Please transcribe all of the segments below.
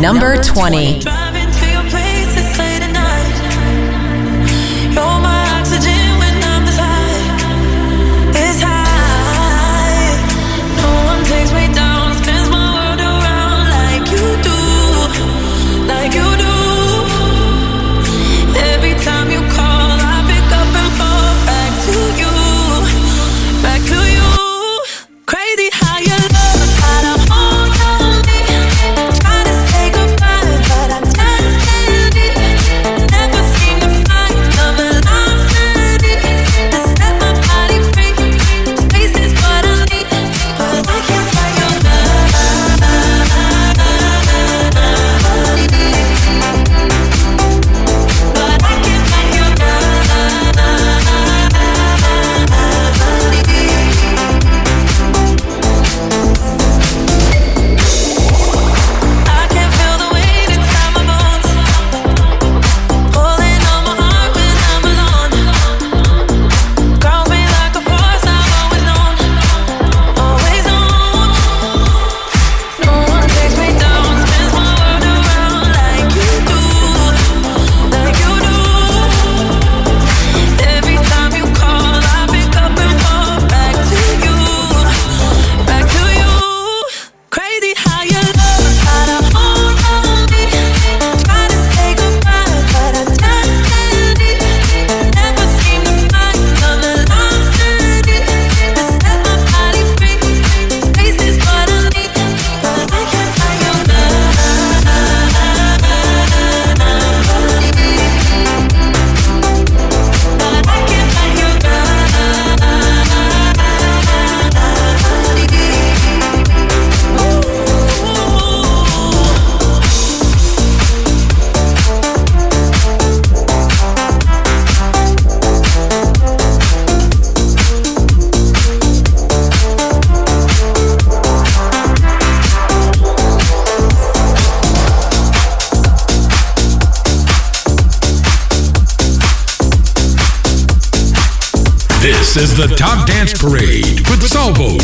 Number 20.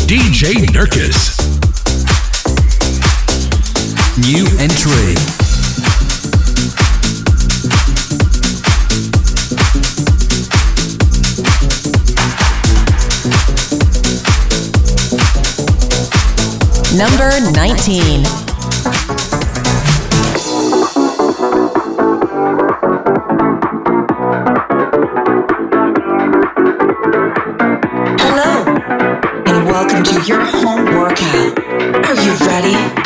DJ Nurkis. New entry. Number 19. Welcome to your home workout. Are you ready?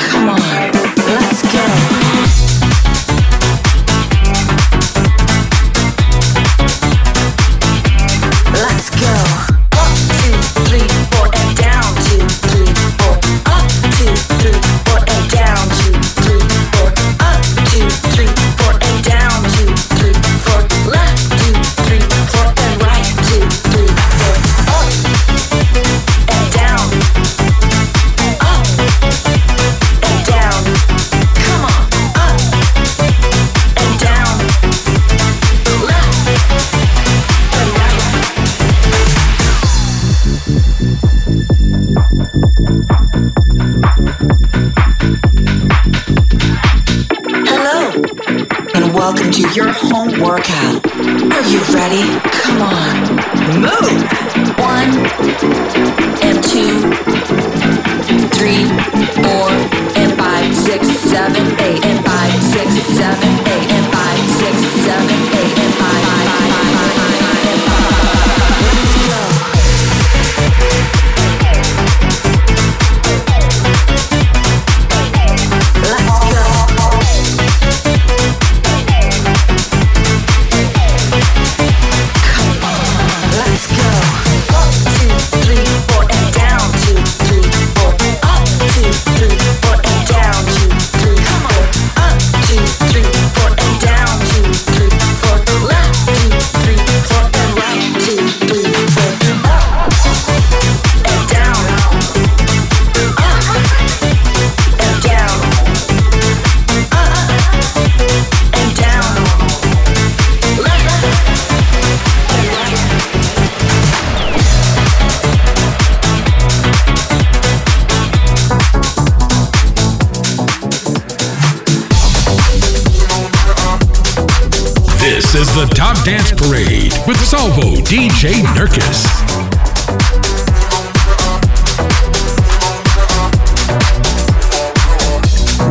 Dance Parade with Salvo DJ Nurkis.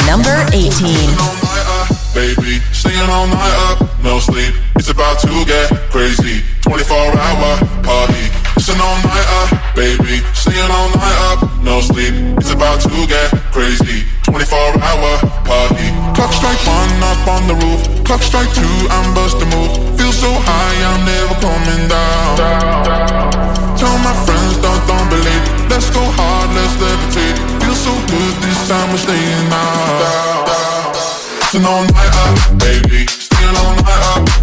number 18. Baby, staying all night up, no sleep. It's about to get crazy. 24 hour party. It's an all nighter, baby. Staying all night up, no sleep. It's about to get crazy. 24 hour Clock strike one up on the roof. Clock strike two, I'm bust a move. Feel so high, I'm never coming down. Tell my friends, don't, don't believe. Let's go hard, let's levitate. Feel so good, this time we're staying out. Staying all night up, baby. Staying all night up.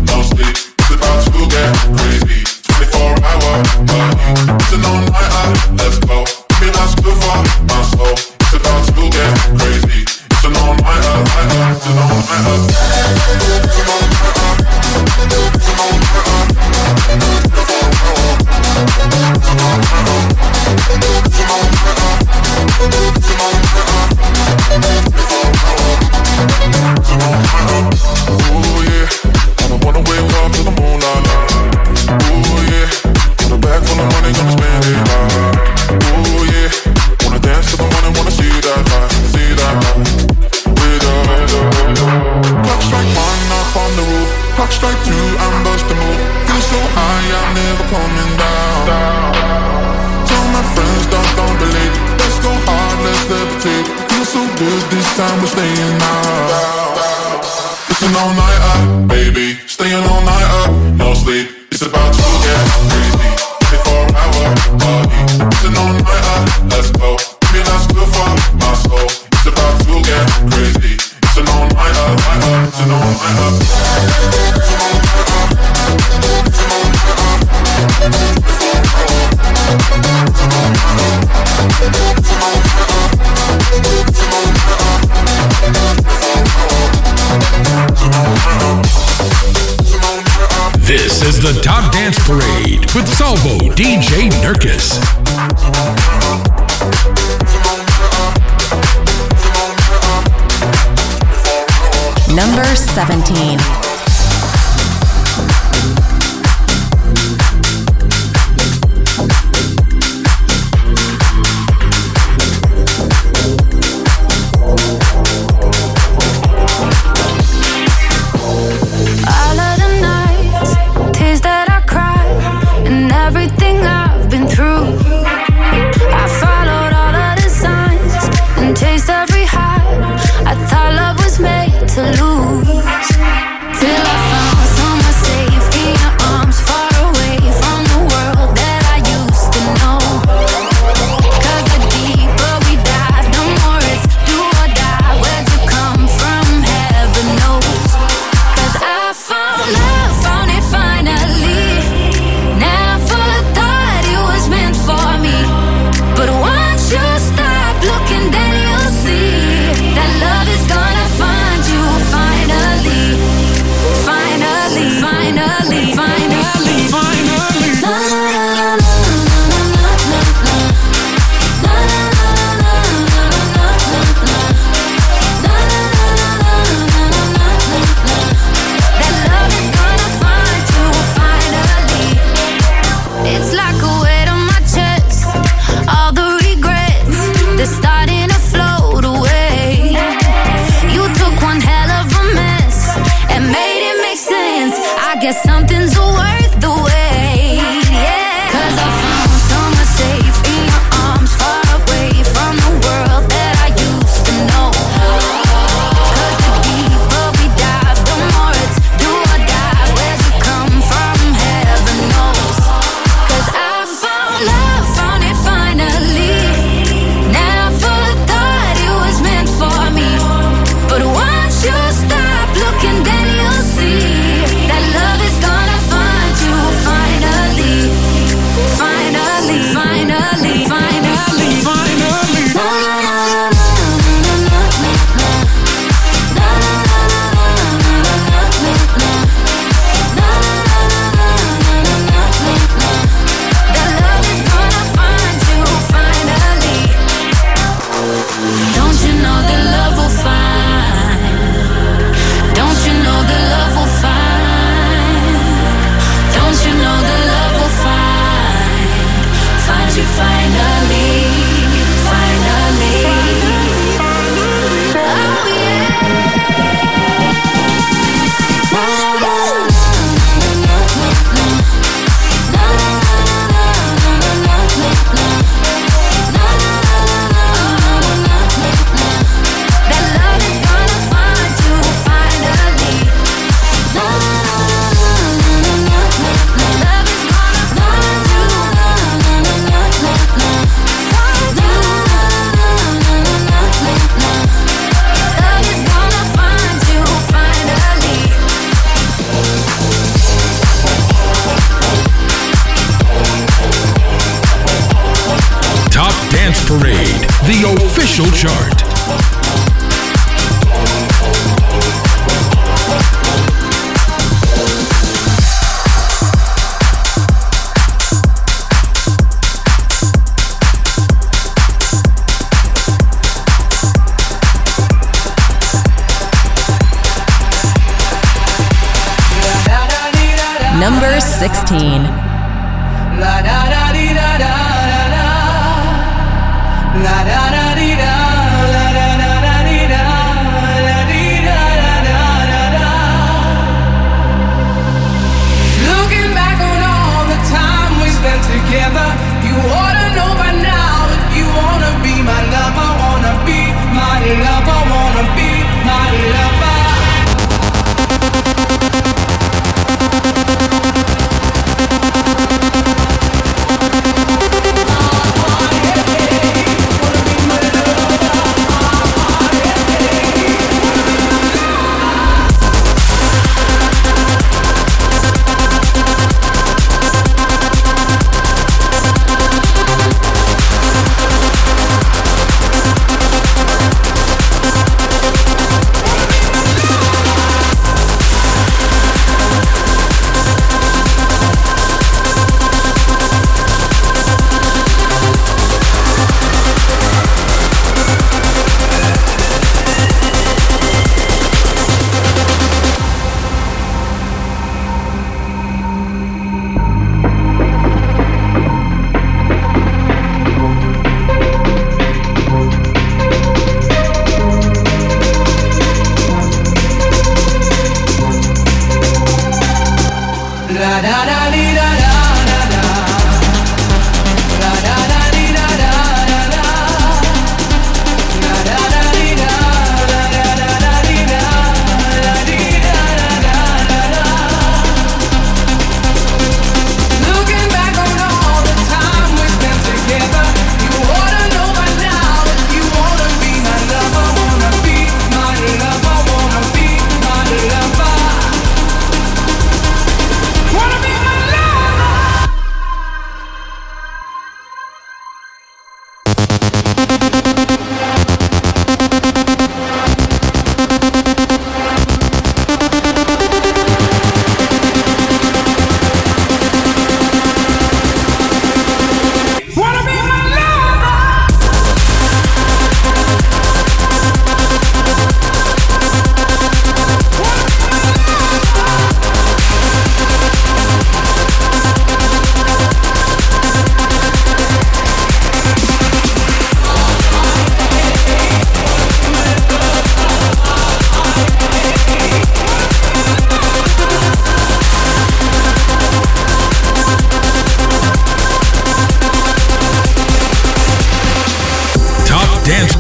this time we're staying out. It's an all-nighter, baby. the Top Dance Parade with Salvo DJ Nurkis. Number 17.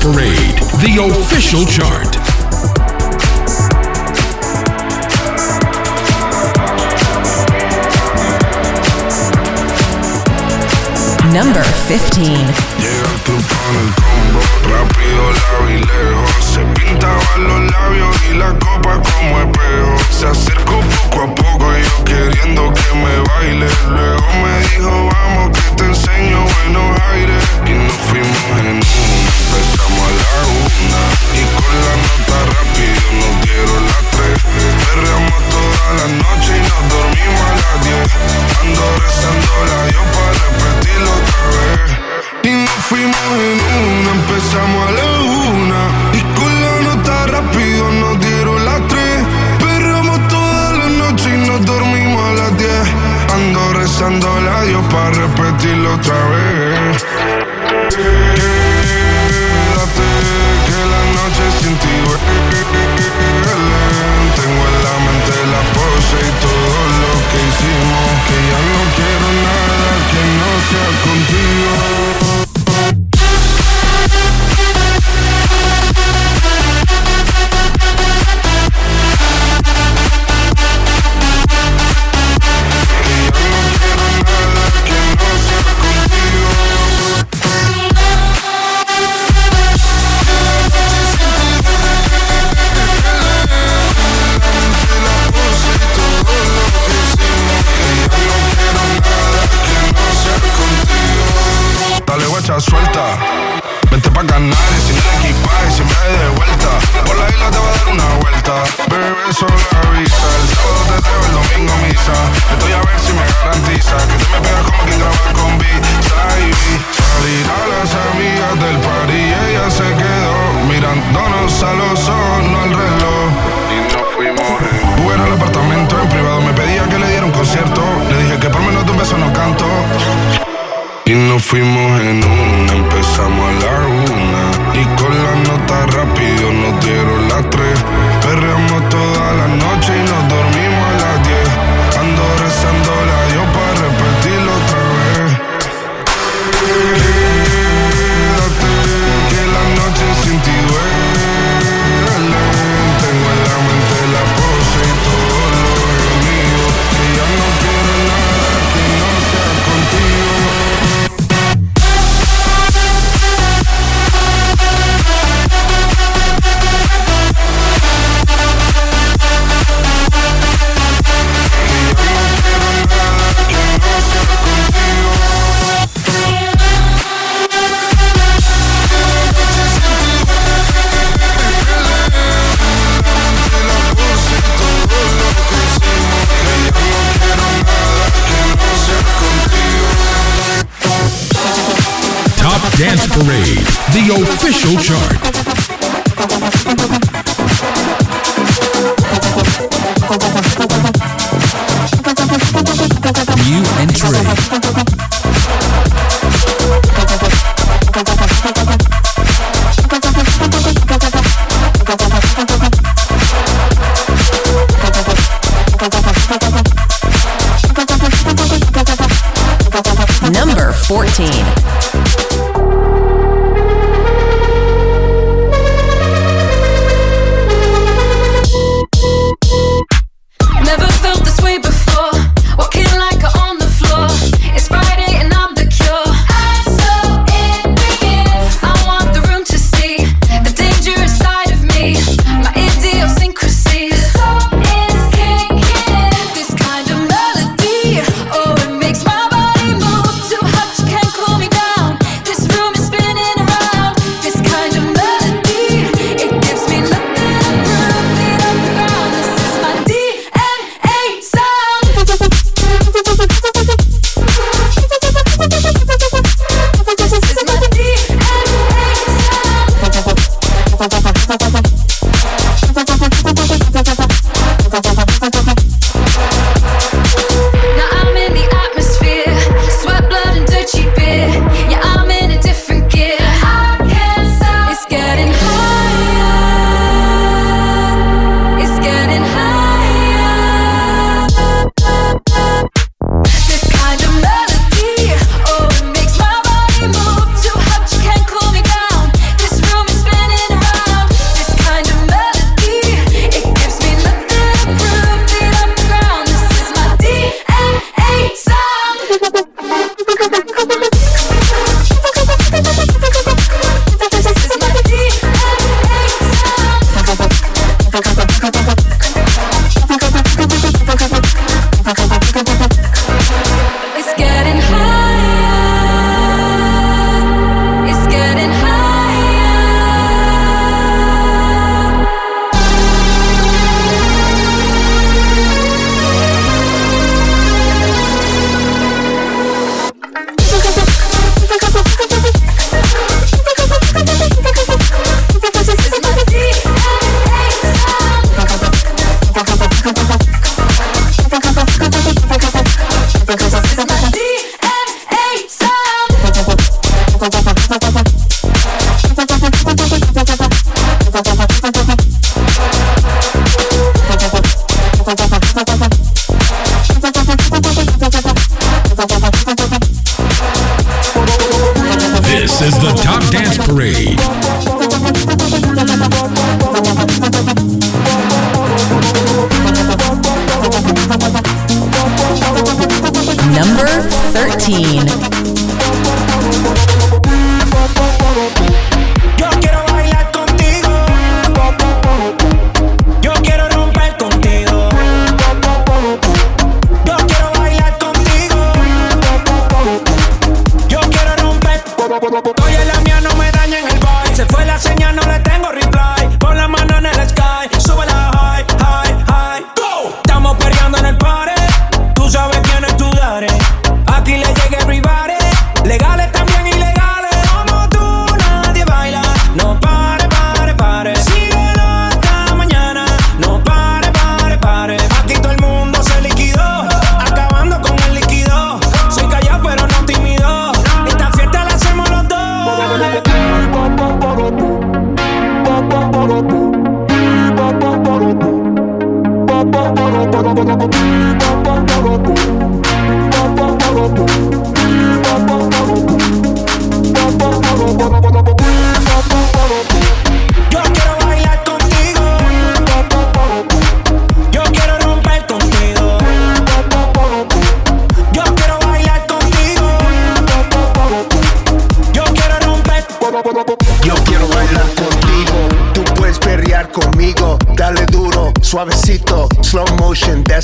Parade, the official chart. Number 15. Con el combo, rápido la vi lejos. Se pintaba los labios y la copa como espejo. Se acercó poco a poco yo queriendo que me baile. Luego me dijo, vamos que te enseño buenos aires. Y nos fuimos en una, empezamos a la una. Y con la nota rápido nos dieron las tres. Perreamos toda la noche y nos dormimos a las diez. Ando rezando la Dios para repetirlo otra vez. Y nos fuimos en una, empezamos a la una. Y con la nota rápido nos dieron las tres. Perramos toda la noche y nos dormimos a las diez. Ando rezando a Dios para repetirlo otra vez. Quédate que la noche sin ti. Tengo en la mente la pose y todo lo que hicimos. Que ya no quiero nada que no sea contigo. 14.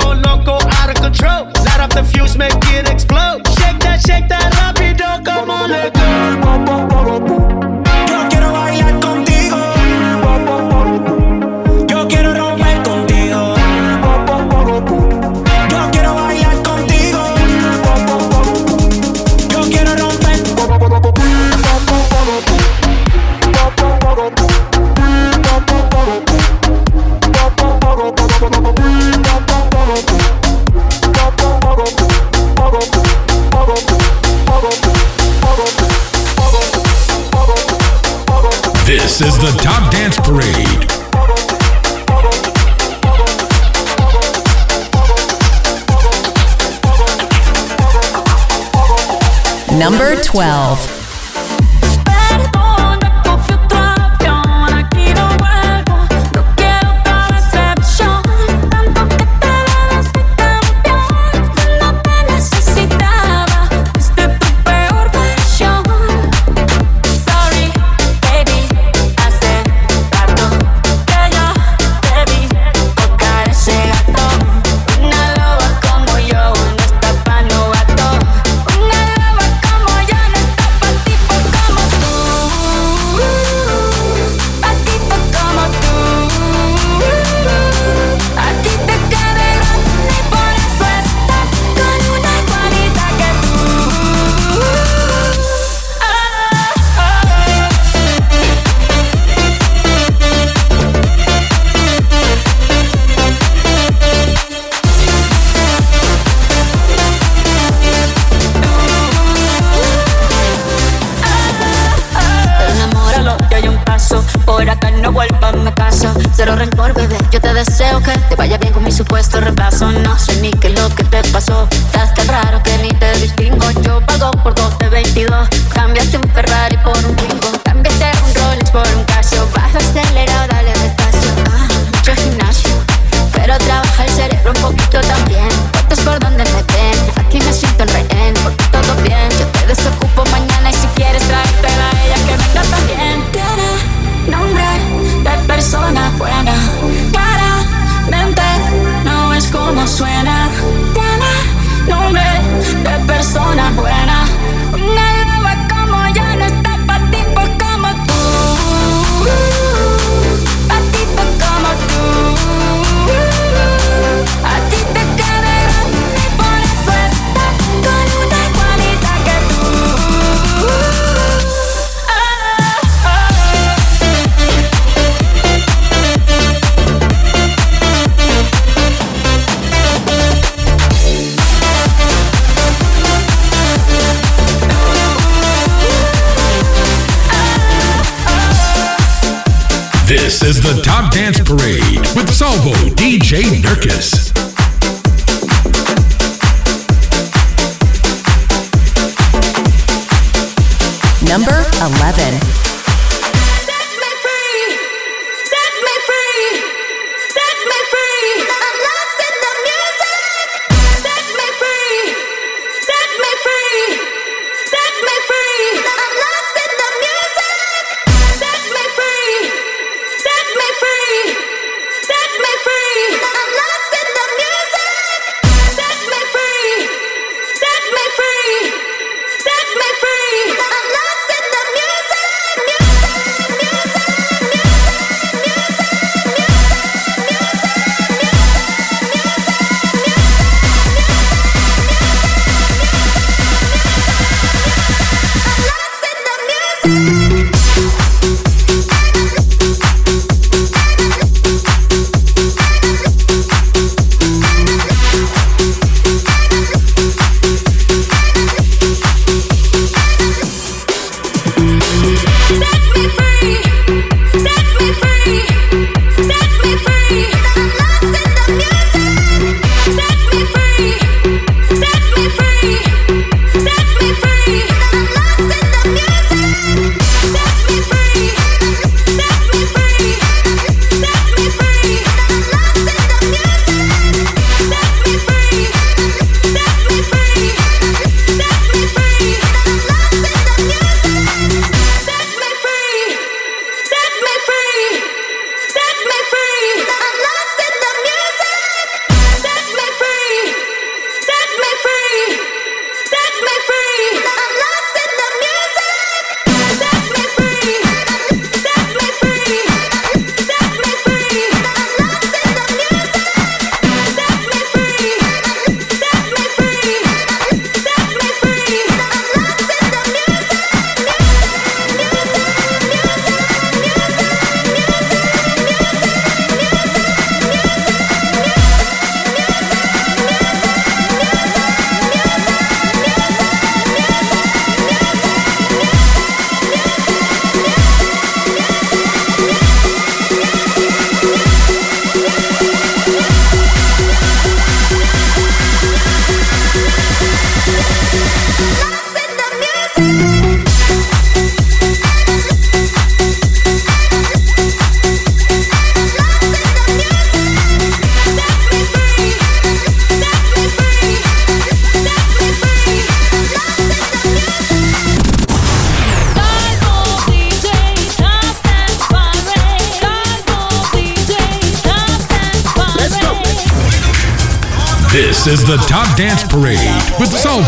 go loco, out of control. Light up the fuse, make it explode. Shake that, shake that, rapido, come on, let go. This is the Top Dance Parade. Number 12. Parade with Salvo DJ Nurkic. Parade with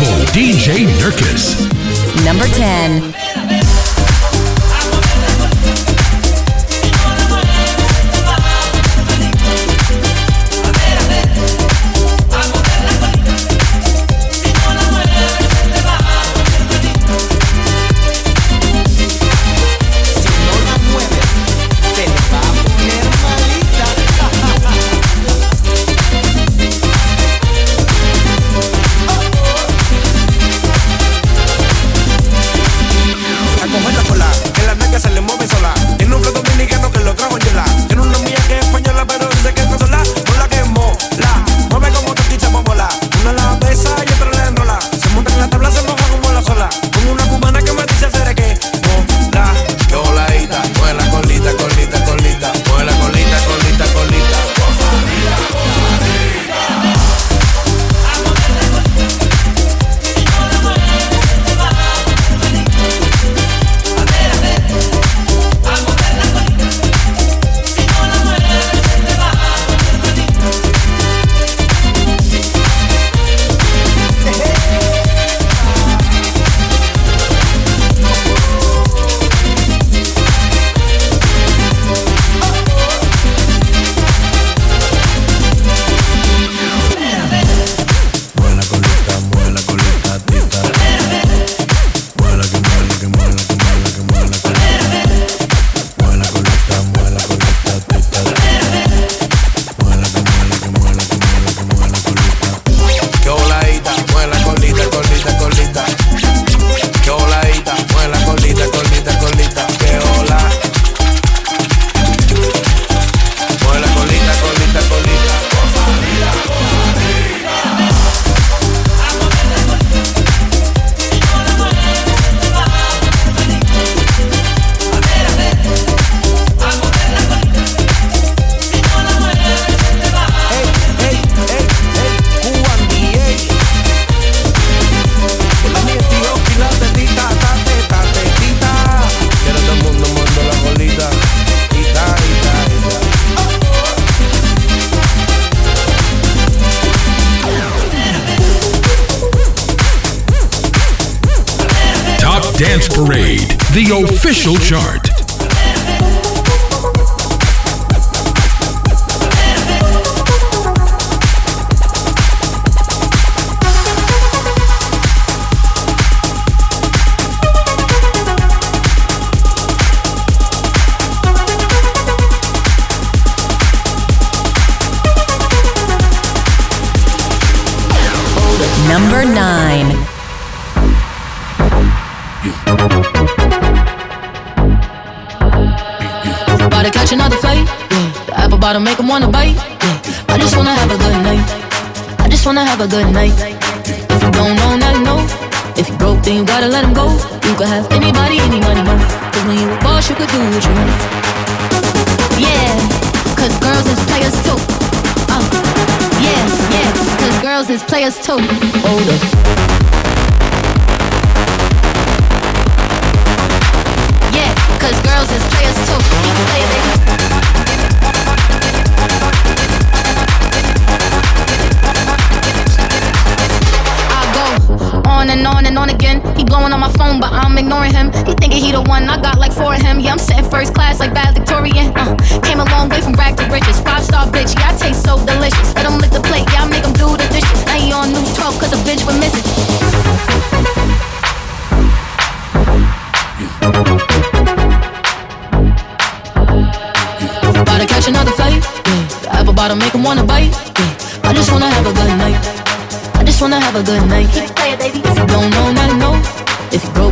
the official chart. Wanna bite. I just wanna have a good night. I just wanna have a good night. If you don't know, now you know. If you broke, then you gotta let him go. You could have anybody, any money, mo. Cause when you a boss, you could do what you want. Yeah, cause girls is players too. Uh, yeah, yeah, cause girls is players too. Hold up. Yeah, cause girls is players too. You can play baby. The one, I got like four of him. Yeah, I'm sitting first class like bad Victorian. Uh, came a long way from rag to riches. Five star bitch, yeah, I taste so delicious. Let him lick the plate, yeah, I make him do the dishes. Now he on news 12 cause a bitch went missing. About to catch another fight. Yeah. The apple bottom make him wanna bite. Yeah. I just wanna have a good night. I just wanna have a good night.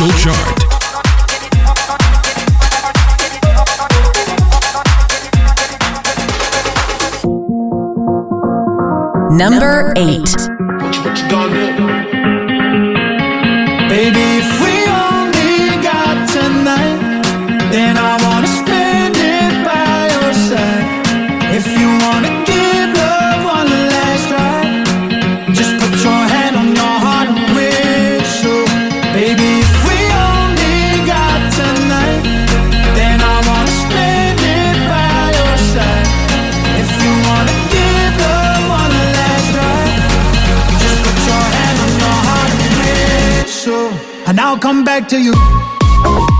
The official chart. Number 8. Come back to you.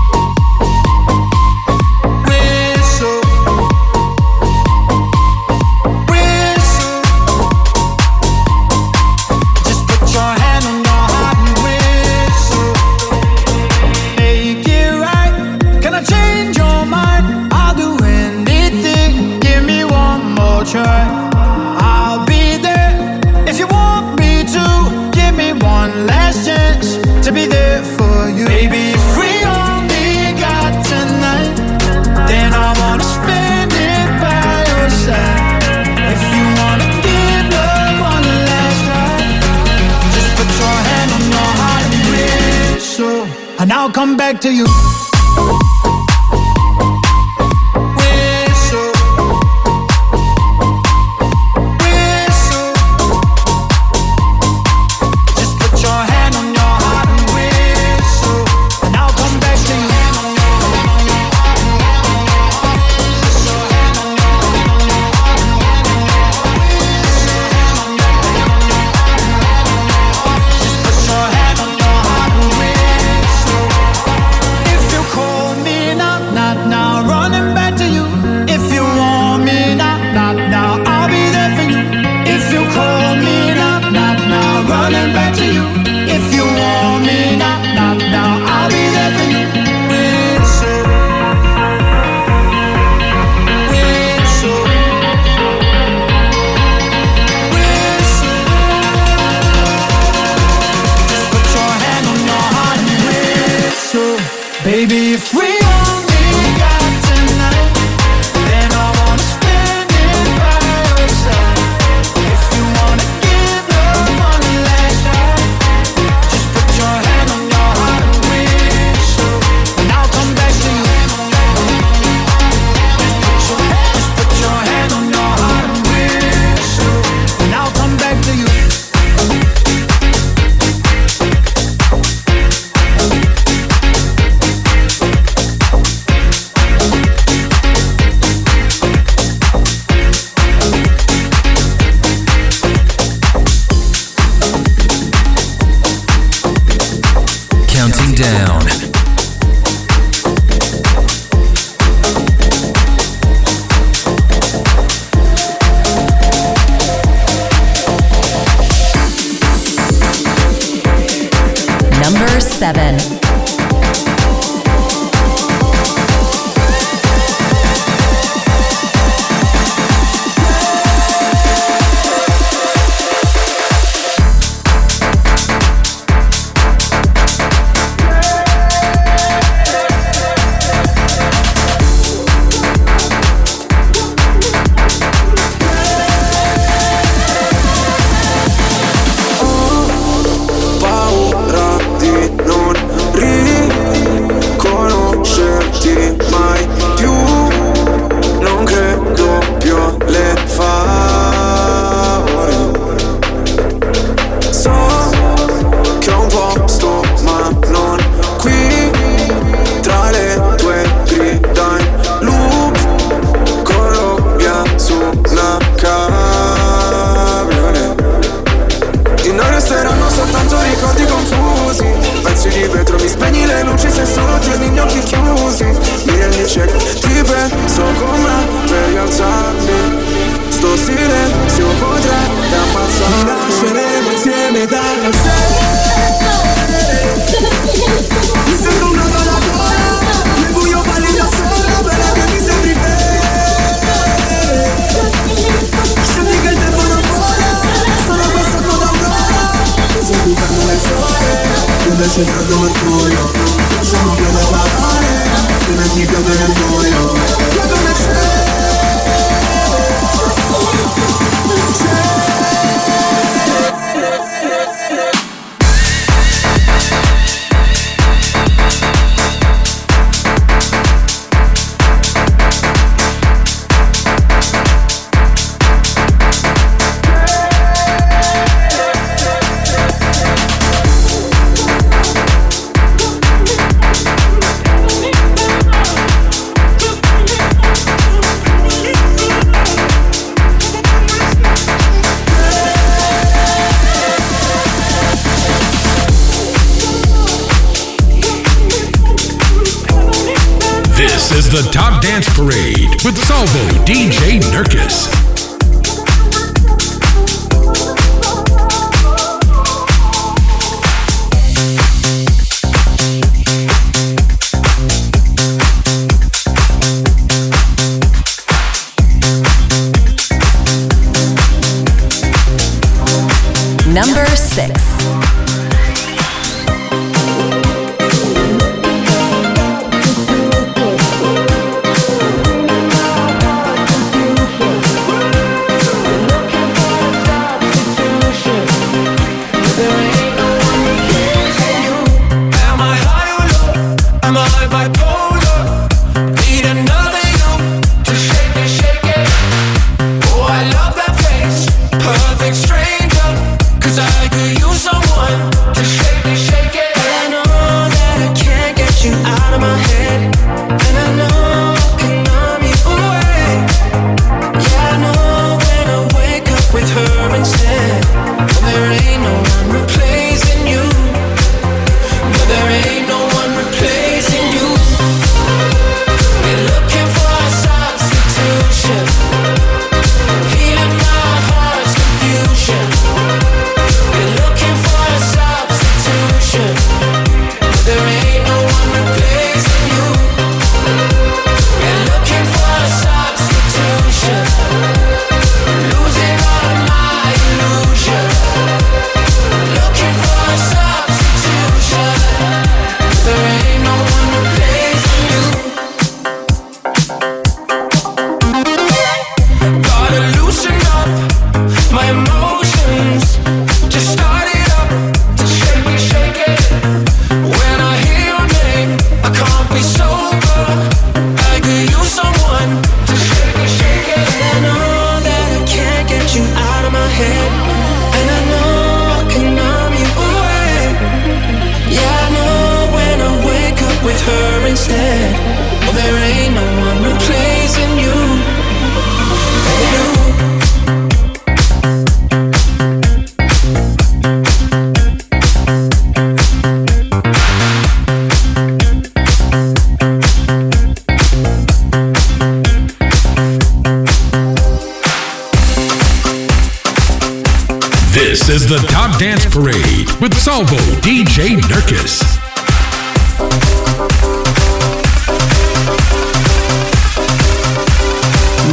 DJ Nurkis.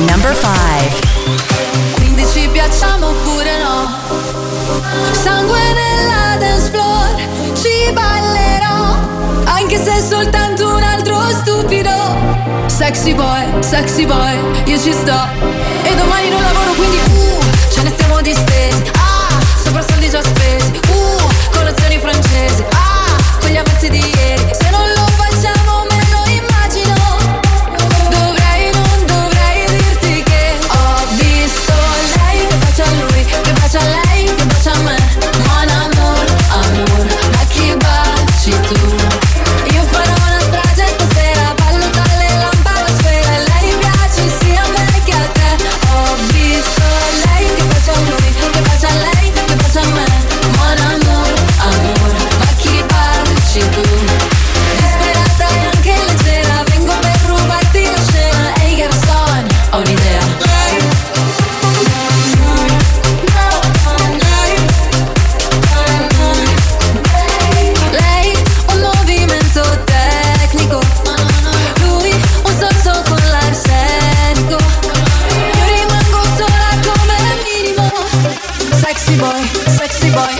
Number 5 Quindi ci piacciamo oppure no? Sangue nella dance floor, ci ballerò Anche se è soltanto un altro stupido Sexy boy, sexy boy, io ci sto E domani non lavoro quindi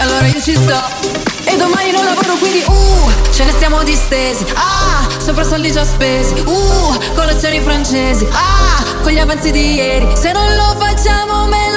allora io ci sto. E domani non lavoro quindi uh, ce ne stiamo distesi. Ah, sopra soldi già spesi. Uh, colazioni francesi. Ah, con gli avanzi di ieri. Se non lo facciamo meglio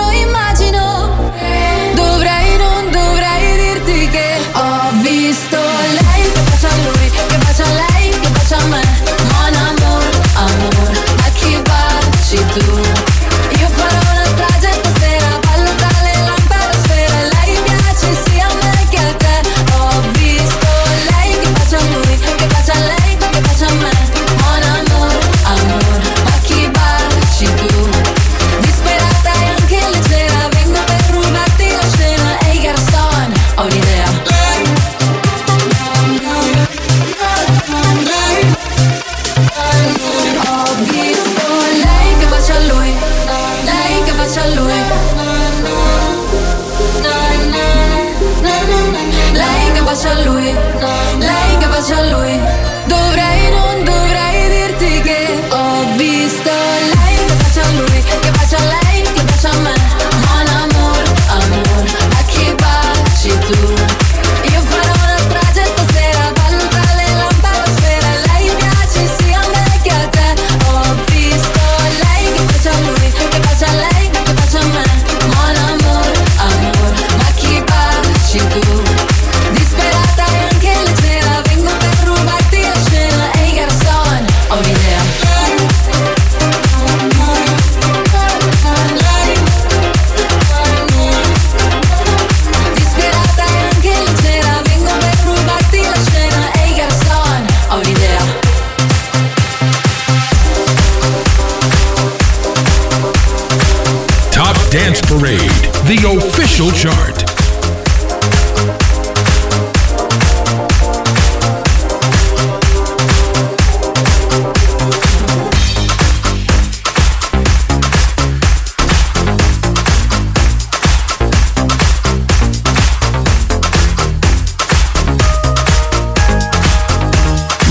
Dance Parade, the official chart.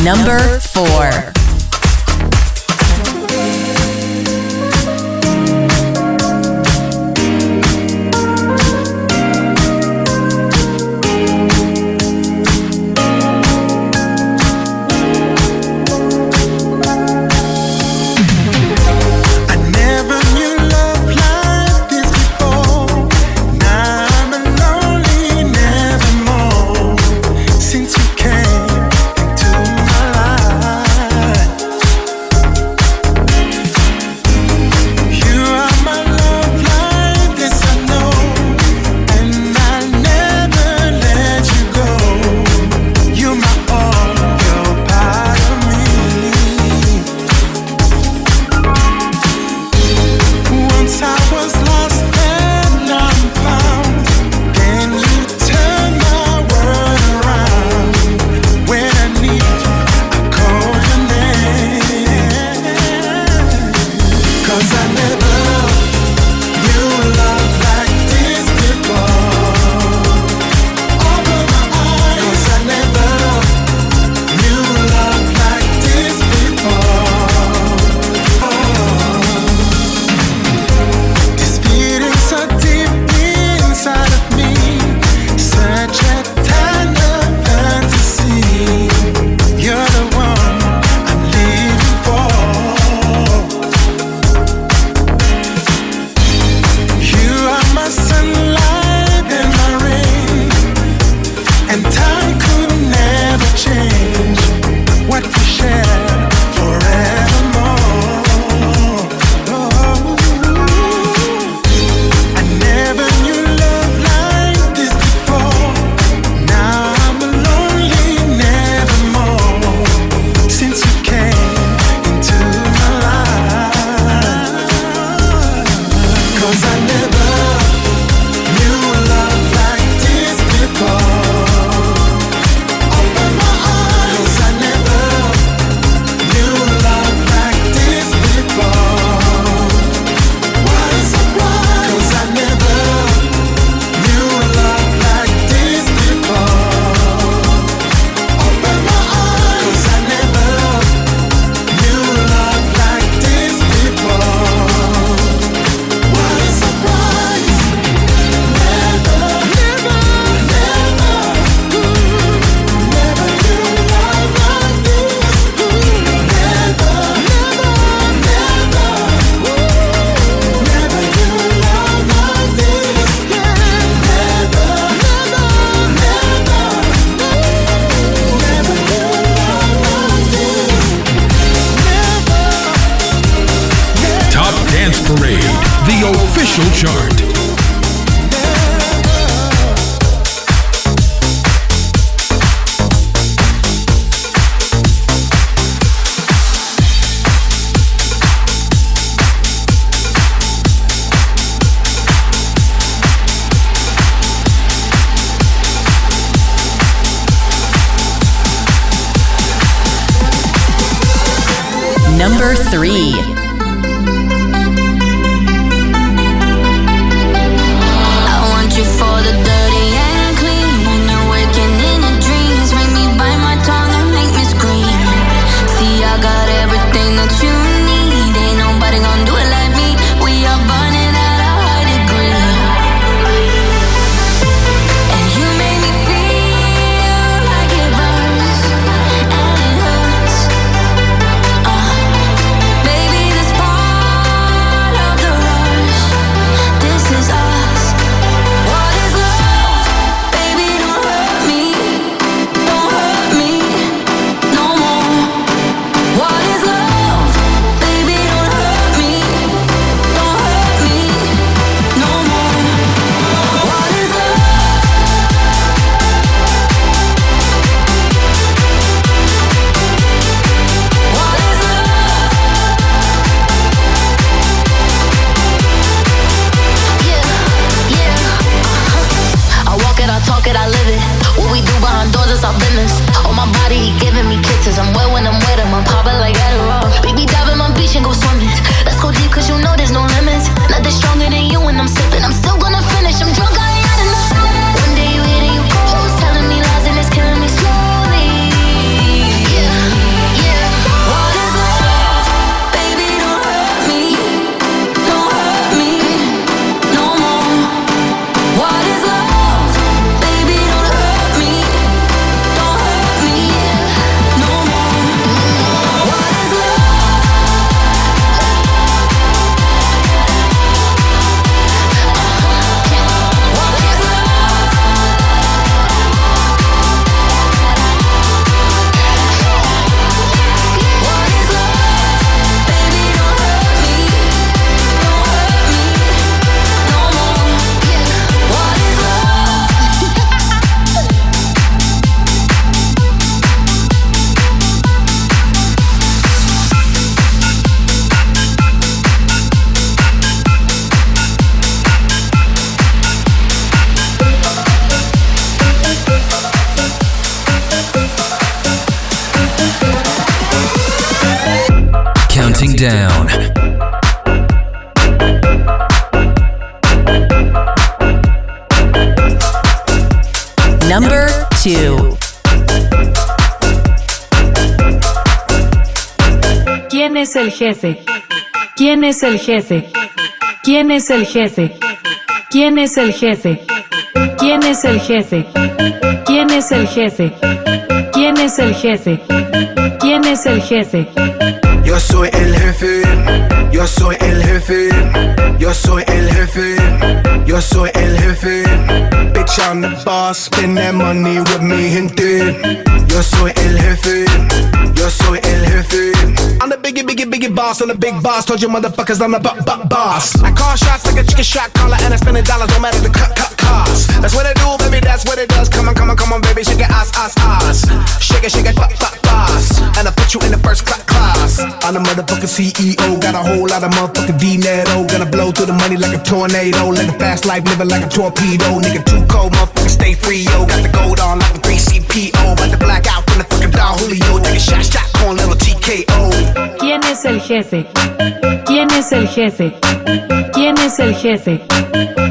Number jefe? ¿Quién es el jefe? ¿Quién es el jefe? ¿Quién es el jefe? ¿Quién es el jefe? ¿Quién es el jefe? ¿Quién es el jefe? ¿Quién es el jefe? Yo soy el jefe, yo soy el jefe, yo soy el jefe, yo soy el jefe. Bitch, I'm the boss, spend that money with me, gente. Yo soy el jefe, yo soy el jefe. I'm the biggie, biggie, biggie boss, I'm the big boss. Told you motherfuckers I'm the bu- bu- boss. I call shots like a chicken shot caller, and I spend the dollars, no matter the cut, cut cost. That's what I do, baby, that's what it does. Come on, come on, come on, baby, shake it, ass, ass, ass. Shake it, shake it, pop, pop, boss. And I put you I'm the motherfucking CEO, got a whole lot of motherfucking dinero. Gonna blow through the money like a tornado. Like a fast life, living like a torpedo. Nigga, too cold, motherfucker, stay free, yo. Got the gold on like a 3CPO. About to black out from the fucking Don Julio. Take a shot, shot, corn, little TKO. ¿Quién es el jefe? ¿Quién es el jefe? ¿Quién es el jefe?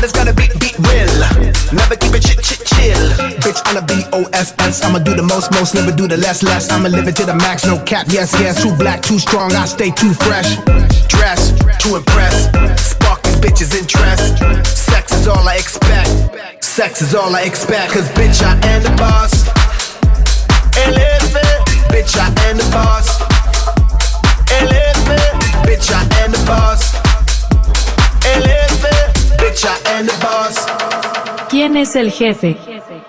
I just got a beat, beat real. Never keep it chit, chit, chill. Bitch, I'm a B-O-S-S. I'ma do the most, most, never do the less, less. I'ma live it to the max, no cap. Yes, yes. Too black, too strong. I stay too fresh. Dress to impress. Spark these bitches' interest. Sex is is all I expect. Sex is all I expect. Cause bitch, I am the boss. El jefe, bitch, I am the boss. El jefe, bitch, I am the boss. Bitch, I am the boss. ¿Quién es el jefe?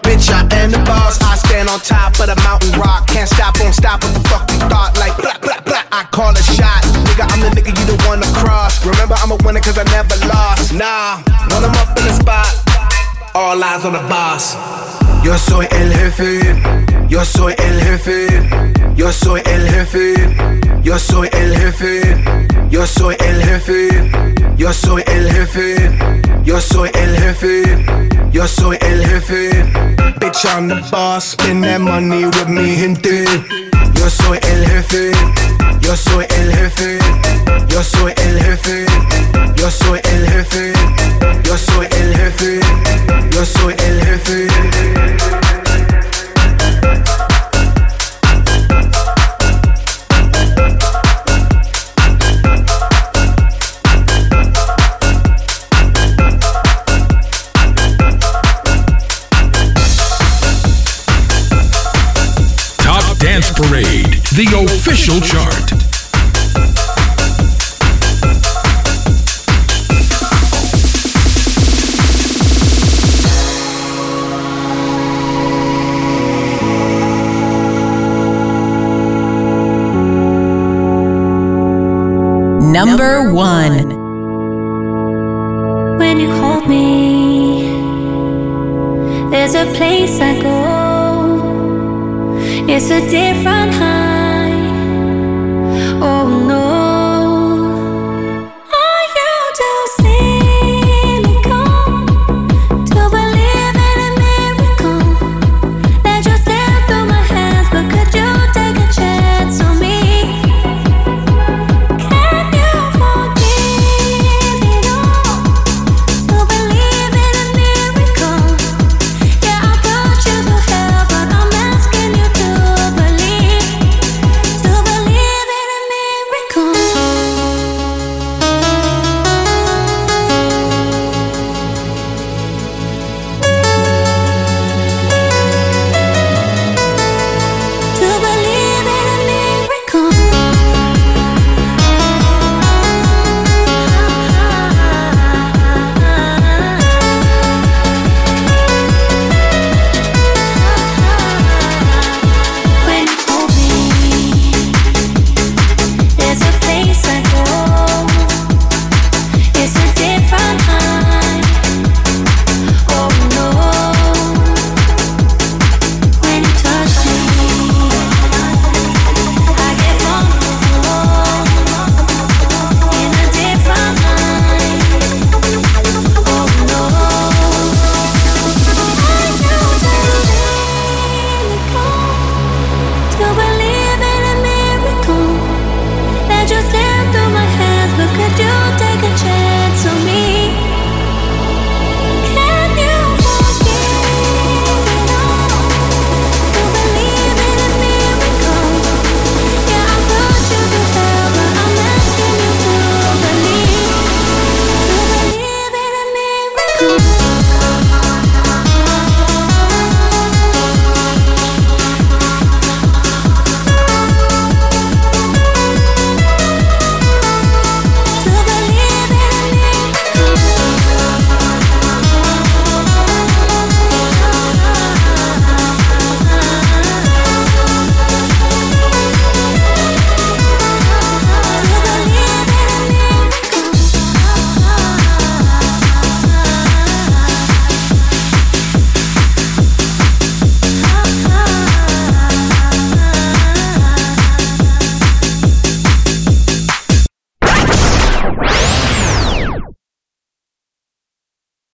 Bitch, I am the boss. I stand on top of the mountain rock. Can't stop, won't stop. What the fuck you thought? Like, blah, blah, blah. I call a shot. Nigga, I'm the nigga you don't wanna cross. Remember, I'm a winner cause I never lost. Nah, when I'm up in the spot, all eyes on the boss. Yo soy el jefe. Yo soy el jefe. Yo soy el jefe. Yo soy el jefe. Yo soy el jefe. Yo soy el jefe. Yo soy el jefe. Yo soy el jefe. Bitch, I'm the boss. Spend that money with me, gente. Yo soy el jefe. Yo soy el jefe. Yo soy el jefe. Yo soy el jefe. Yo soy el jefe. Yo soy el jefe. Top Dance Parade, the official chart. One. When you hold me, there's a place I go. It's a different. Oh